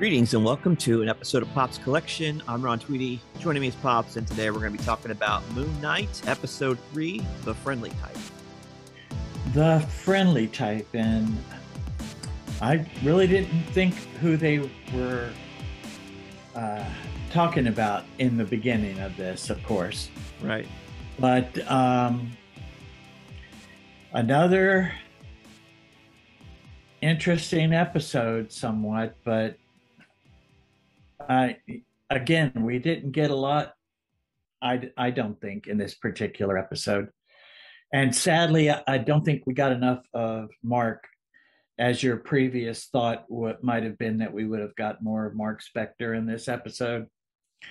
Greetings and welcome to an episode of Pops Collection. I'm Ron Tweedy. Joining me is Pops, and today we're going to be talking about Moon Knight, Episode 3 The Friendly Type. The friendly type, and I really didn't think who they were uh, talking about in the beginning of this, of course. Right. But um, another interesting episode, somewhat, but I again, we didn't get a lot. I I don't think in this particular episode, and sadly, I don't think we got enough of Mark. As your previous thought, what might have been that we would have got more of Mark Spector in this episode.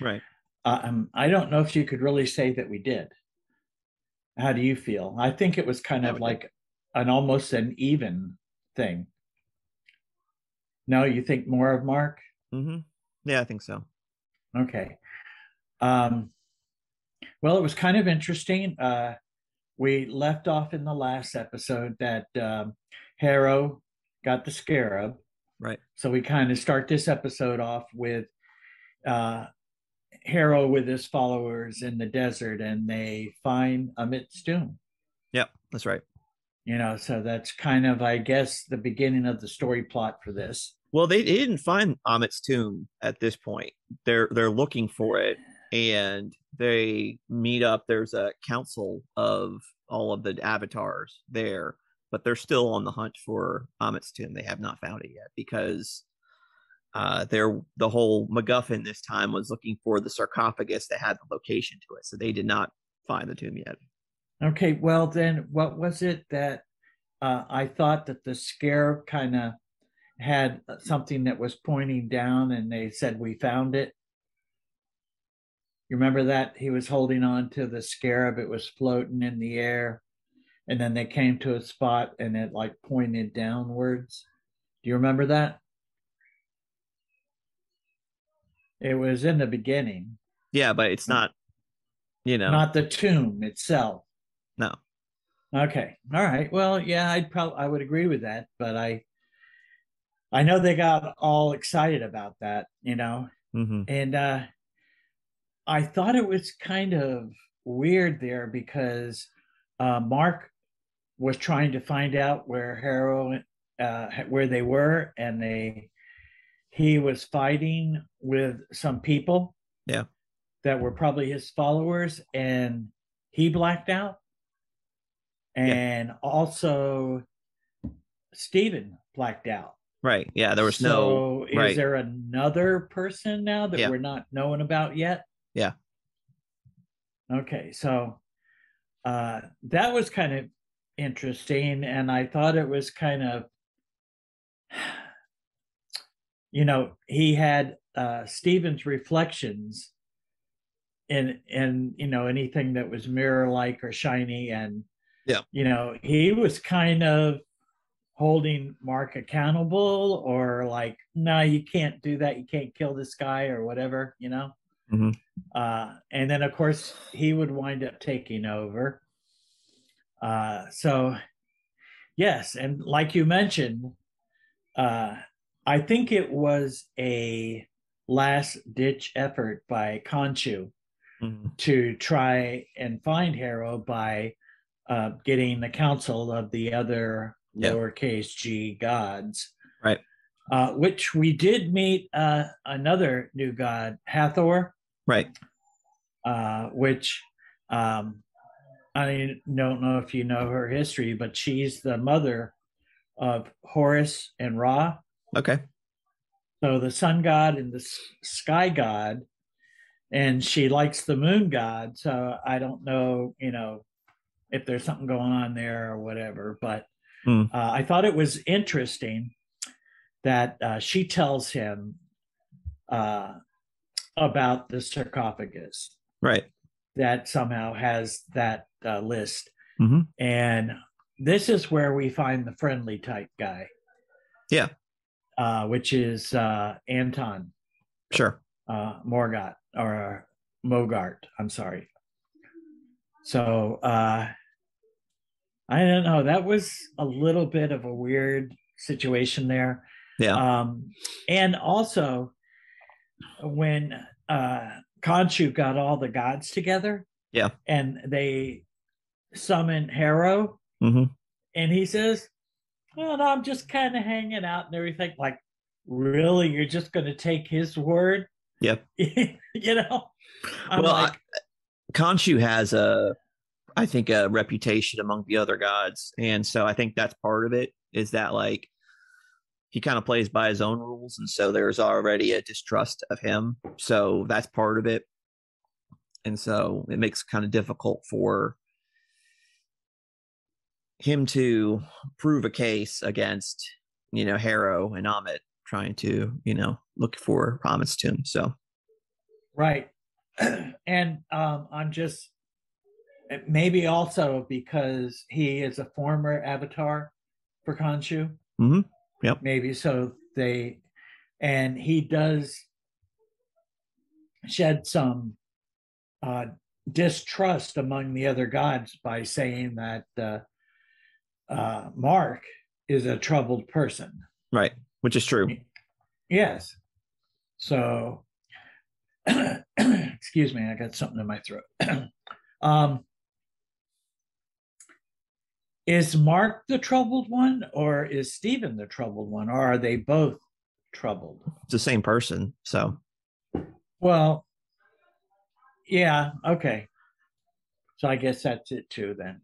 Right. Um, I don't know if you could really say that we did. How do you feel? I think it was kind of like an almost an even thing. No, you think more of Mark? Mm-hmm. Yeah, I think so. Okay. Um, well, it was kind of interesting. Uh, we left off in the last episode that um, Harrow got the scarab. Right. So we kind of start this episode off with uh, Harrow with his followers in the desert, and they find Ammit's tomb. Yep, that's right. You know, so that's kind of, I guess, the beginning of the story plot for this. Well, they, they didn't find Ammit's tomb at this point. They're they're looking for it, and they meet up. There's a council of all of the avatars there, but they're still on the hunt for Ammit's tomb. They have not found it yet because uh, they're the whole MacGuffin this time was looking for the sarcophagus that had the location to it. So they did not find the tomb yet. Okay, well then, what was it that uh, I thought that the scare kind of had something that was pointing down, and they said we found it. You remember that he was holding on to the scarab; it was floating in the air, and then they came to a spot, and it like pointed downwards. Do you remember that? It was in the beginning. Yeah, but it's not, you know, not the tomb itself. No. Okay. All right. Well, yeah, I'd probably I would agree with that, but I I know they got all excited about that, you know. Mm-hmm. And uh I thought it was kind of weird there because uh Mark was trying to find out where Harrow uh where they were and they he was fighting with some people yeah that were probably his followers and he blacked out and yeah. also Stephen blacked out. Right. Yeah. There was so no. Is right. there another person now that Yeah. we're not knowing about yet? Yeah. Okay. So uh, that was kind of interesting. And I thought it was kind of, you know, he had uh, Stephen's reflections in, in, you know, anything that was mirror like or shiny. And, Yeah. you know, he was kind of holding Mark accountable or like, no, you can't do that. You can't kill this guy or whatever, you know? Mhm. Uh, and then, of course, he would wind up taking over. Uh, so, yes. And like you mentioned, uh, I think it was a last ditch effort by Khonshu Mhm. to try and find Harrow by uh, getting the council of the other Yeah. lowercase g gods. Right. Uh, which we did meet uh, another new god, Hathor, Right. uh, which um, I don't know if you know her history, but she's the mother of Horus and Ra. Okay. So the sun god and the sky god, and she likes the moon god. So I don't know, you know, if there's something going on there or whatever. But Hmm. uh, I thought it was interesting that uh, she tells him uh, about the sarcophagus Right. that somehow has that uh, list. Mhm. And this is where we find the friendly type guy. Yeah. Uh, which is uh, Anton Sure. uh, Morgott or Mogart. I'm sorry. So uh, I don't know. That was a little bit of a weird situation there. Yeah. Um, and also when uh Khonshu got all the gods together. Yeah. And they summoned Harrow, hmm and he says, Well, no, I'm just kind of hanging out and everything. Like, really? You're just gonna take his word? Yep. you know? I'm well, like, I, Khonshu has a, I think, a reputation among the other gods, and so I think that's part of it. Is that like he kind of plays by his own rules, and so there's already a distrust of him. So that's part of it, and so it makes kind of difficult for him to prove a case against you know Harrow and Ammit trying to you know look for Ammit's tomb. So Right. and um, I'm just maybe also because he is a former avatar for Khonshu. Mhm. Yep. Maybe so they and he does shed some uh, distrust among the other gods by saying that uh, uh, Mark is a troubled person. right, which is true. Yes. So, excuse me, I got something in my throat. um, is Mark the troubled one, or is Stephen the troubled one, or are they both troubled? It's the same person. So Well, yeah, okay. So I guess that's it too then.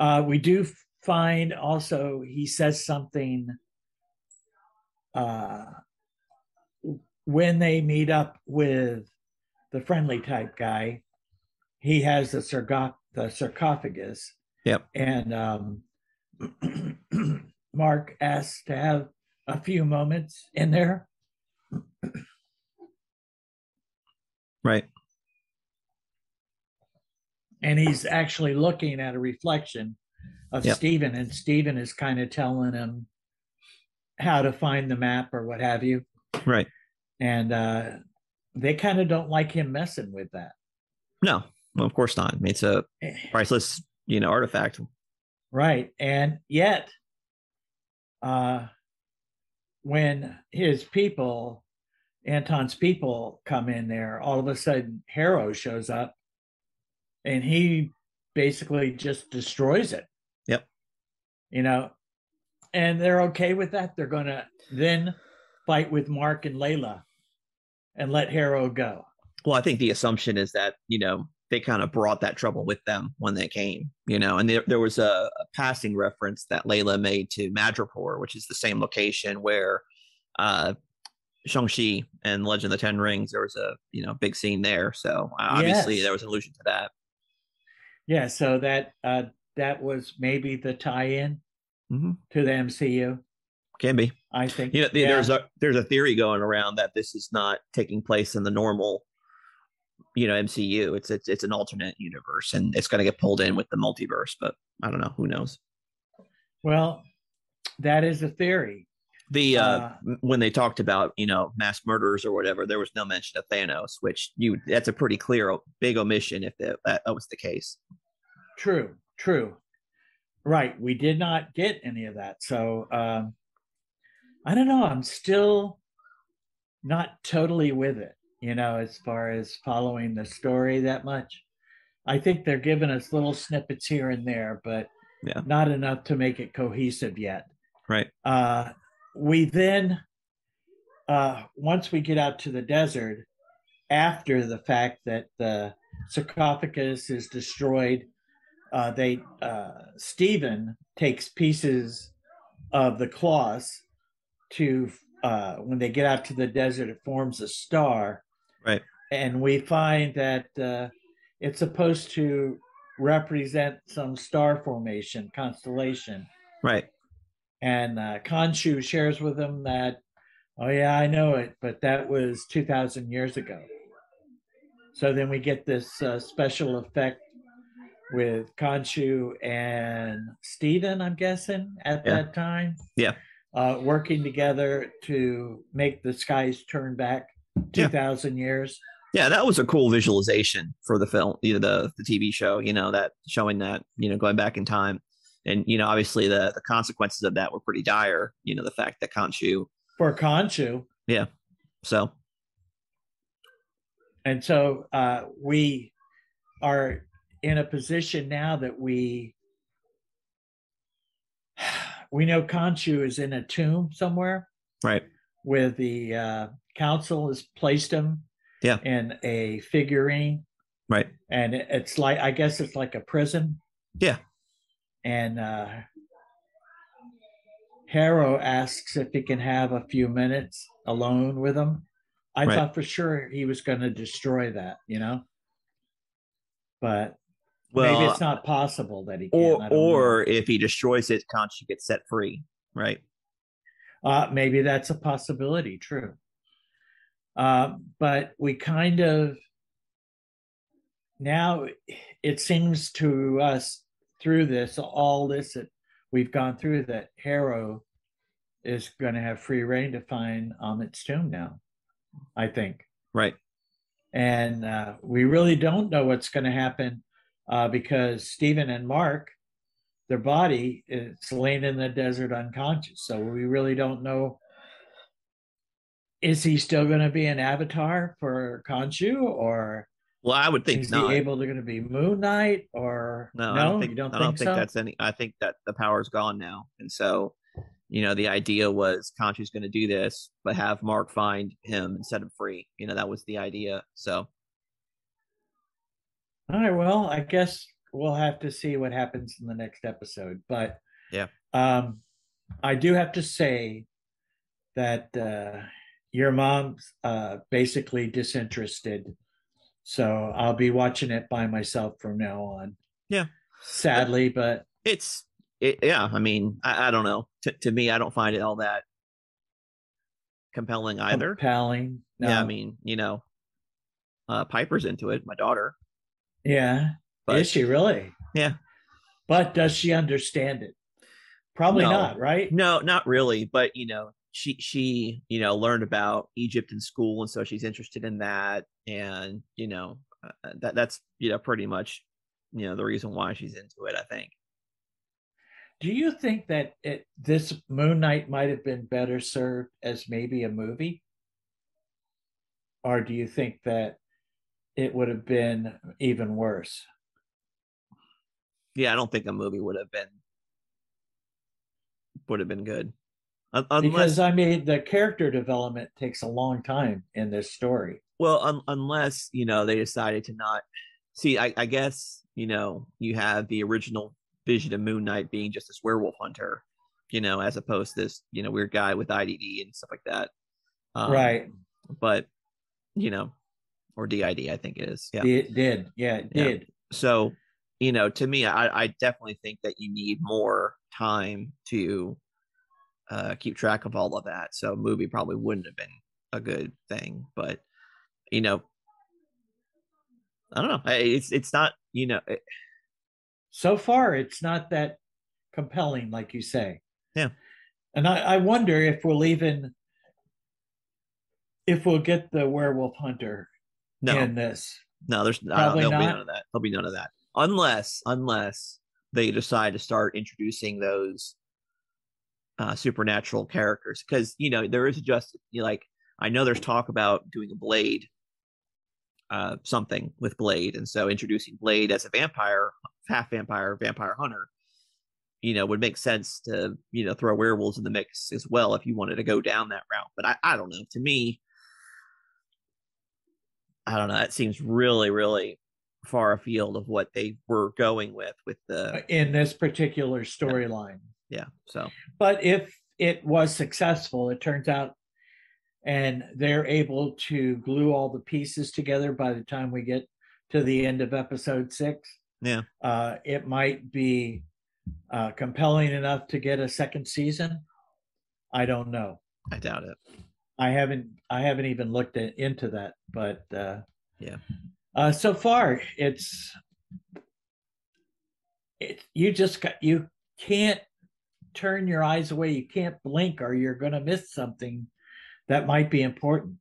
Uh, we do find also he says something uh, when they meet up with the friendly type guy. He has the, the sarcophagus. Yep. And um, Mark asks to have a few moments in there. right, and he's actually looking at a reflection of Yep. Stephen, and Stephen is kind of telling him how to find the map or what have you. right. And uh, they kind of don't like him messing with that. No, well, of course not. I mean, it's a priceless, you know, artifact. Right. And yet, uh, when his people, Anton's people, come in there, all of a sudden Harrow shows up and he basically just destroys it. Yep. You know, and they're okay with that. They're going to then fight with Mark and Layla and let Harrow go. Well, I think the assumption is that you know they kind of brought that trouble with them when they came. You know, and there there was a, a passing reference that Layla made to Madripoor, which is the same location where uh Shang-Chi and Legend of the Ten Rings, there was a you know big scene there. So uh, obviously Yes. there was an allusion to that. Yeah. So that, uh, that was maybe the tie in Mhm. to the MCU, Can be. I think. You know, Yeah. there's a there's a theory going around that this is not taking place in the normal, you know, MCU. It's it's it's an alternate universe, and it's going to get pulled in with the multiverse. But I don't know. Who knows? Well, that is a theory. The uh, Uh, when they talked about you know mass murderers or whatever, there was no mention of Thanos, which you that's a pretty clear big omission if that, that was the case. True, true. Right. We did not get any of that. So um I don't know. I'm still not totally with it, you know, as far as following the story that much. I think they're giving us little snippets here and there, but Yeah. not enough to make it cohesive yet. Right. Uh, we then, uh, once we get out to the desert, after the fact that the sarcophagus is destroyed, uh, they uh, Stephen takes pieces of the cloth to uh, when they get out to the desert, it forms a star, Right. and we find that uh, it's supposed to represent some star formation, constellation. Right. And uh, Khonshu shares with him that, oh yeah, I know it, but that was two thousand years ago. So then we get this uh, special effect with Khonshu and Stephen, I'm guessing, at Yeah. that time. Yeah. Uh, working together to make the skies turn back two Yeah. years. Yeah, that was a cool visualization for the film, you know, the the TV show, you know, that showing that, you know, going back in time. and you know, obviously the the consequences of that were pretty dire. You know, the fact that Khonshu for Khonshu. Yeah. So. And so uh, we are in a position now that we we know Khonshu is in a tomb somewhere. Right. With the uh, council has placed him. Yeah. In a figurine. Right. And it's like I guess it's like a prison. Yeah. And uh Harrow asks if he can have a few minutes alone with him. I right. thought for sure he was going to destroy that, you know. But well, maybe it's not possible that he can. Or, or if he destroys it, Khonshu gets set free, right? Uh, maybe that's a possibility. True. Uh, but we kind of now it seems to us through this all this that we've gone through that Harrow is going to have free reign to find Ammit's tomb now. I think. Right. And uh, we really don't know what's going to happen uh, because Stephen and Mark, their body is laying in the desert unconscious. So we really don't know. Is he still going to be an avatar for Khonshu or? Well, I would think is not. he able to going to be Moon Knight or no? no I don't think. Don't I don't think, think so? that's any. I think that the power's gone now, and so you know, the idea was Khonshu's going to do this, but have Mark find him and set him free. You know, that was the idea. So, all right. Well, I guess we'll have to see what happens in the next episode. But yeah, um, I do have to say that uh, your mom's uh, basically disinterested. So I'll be watching it by myself from now on. Yeah. Sadly, but it's it, yeah, I mean, I, I don't know. T- to me, I don't find it all that compelling either. Compelling. No. Yeah, I mean, you know, uh, Piper's into it. My daughter. Yeah. But, Is she really? Yeah. But does she understand it? Probably no. not, right? No, not really. But you know, she she you know learned about Egypt in school, and so she's interested in that. And you know, uh, that that's you know pretty much you know the reason why she's into it. I think. Do you think that it, this Moon Knight might have been better served as maybe a movie? Or do you think that it would have been even worse? Yeah, I don't think a movie would have been would have been good. Unless, because I mean, the character development takes a long time in this story. Well, un- unless you know they decided to not see, I, I guess you know you have the original vision of Moon Knight being just this werewolf hunter, you know, as opposed to this, you know, weird guy with IDD and stuff like that. Um, right. But, you know, or DID, I think it is. Yeah. It did. Yeah, it yeah. did. So, you know, to me, I, I definitely think that you need more time to uh, keep track of all of that. So, movie probably wouldn't have been a good thing. But, you know, I don't know. It's it's not you know. It, so far it's not that compelling like you say yeah and i, I wonder if we'll even if we'll get the werewolf hunter no. in this no there's Probably there'll not. be none of that there'll be none of that unless unless they decide to start introducing those uh, supernatural characters because you know there is just you know, like i know there's talk about doing a blade uh, something with blade and so introducing blade as a vampire half vampire, vampire hunter, you know, would make sense to, you know, throw werewolves in the mix as well if you wanted to go down that route. But I, I don't know. To me, I don't know. It seems really, really far afield of what they were going with with the uh, in this particular storyline. Yeah. So, but if it was successful, it turns out, and they're able to glue all the pieces together by the time we get to the end of episode six yeah. Uh, it might be uh, compelling enough to get a second season. I don't know. I doubt it. I haven't. I haven't even looked at, into that, but uh, yeah. Uh, so far, it's it. You just got. You can't turn your eyes away. You can't blink, or you're going to miss something that might be important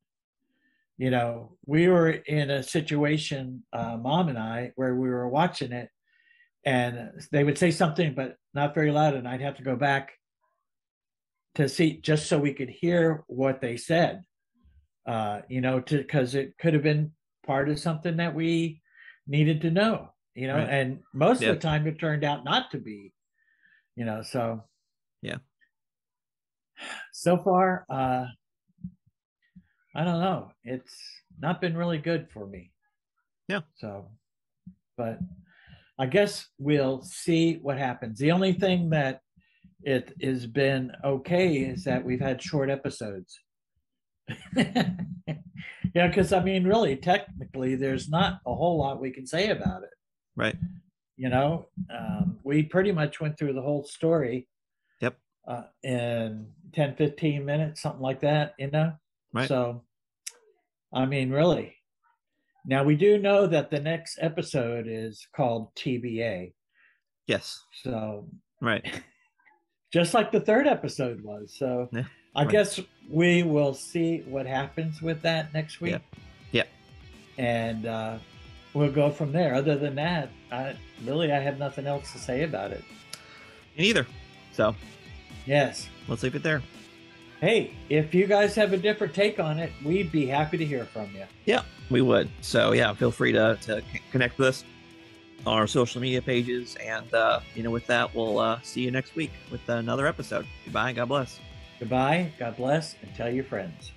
you know, we were in a situation, uh, mom and I, where we were watching it, and they would say something, but not very loud, and I'd have to go back to see just so we could hear what they said. Uh, you know, to because it could have been part of something that we needed to know. You know, Right. and most Yeah. of the time it turned out not to be. You know, so Yeah. So far, uh, I don't know. It's not been really good for me. Yeah. So, but I guess we'll see what happens. The only thing that it has been okay is that we've had short episodes. yeah, because I mean, really, technically, there's not a whole lot we can say about it. Right. You know, um, we pretty much went through the whole story. Uh, in 10, 15 minutes, something like that, you know? Right. So, I mean, really. Now, we do know that the next episode is called TBA. Yes. So, Right. just like the third episode was. So, Yeah, I right. guess we will see what happens with that next week. Yeah. Yep. And uh, we'll go from there. Other than that, I, really, I have nothing else to say about it. Me neither. So Yes. let's leave it there. Hey, if you guys have a different take on it, we'd be happy to hear from you. Yeah, we would. So yeah, feel free to, to connect with us on our social media pages. And uh, you know, with that, we'll uh, see you next week with another episode. Goodbye. God bless. Goodbye. God bless, and tell your friends.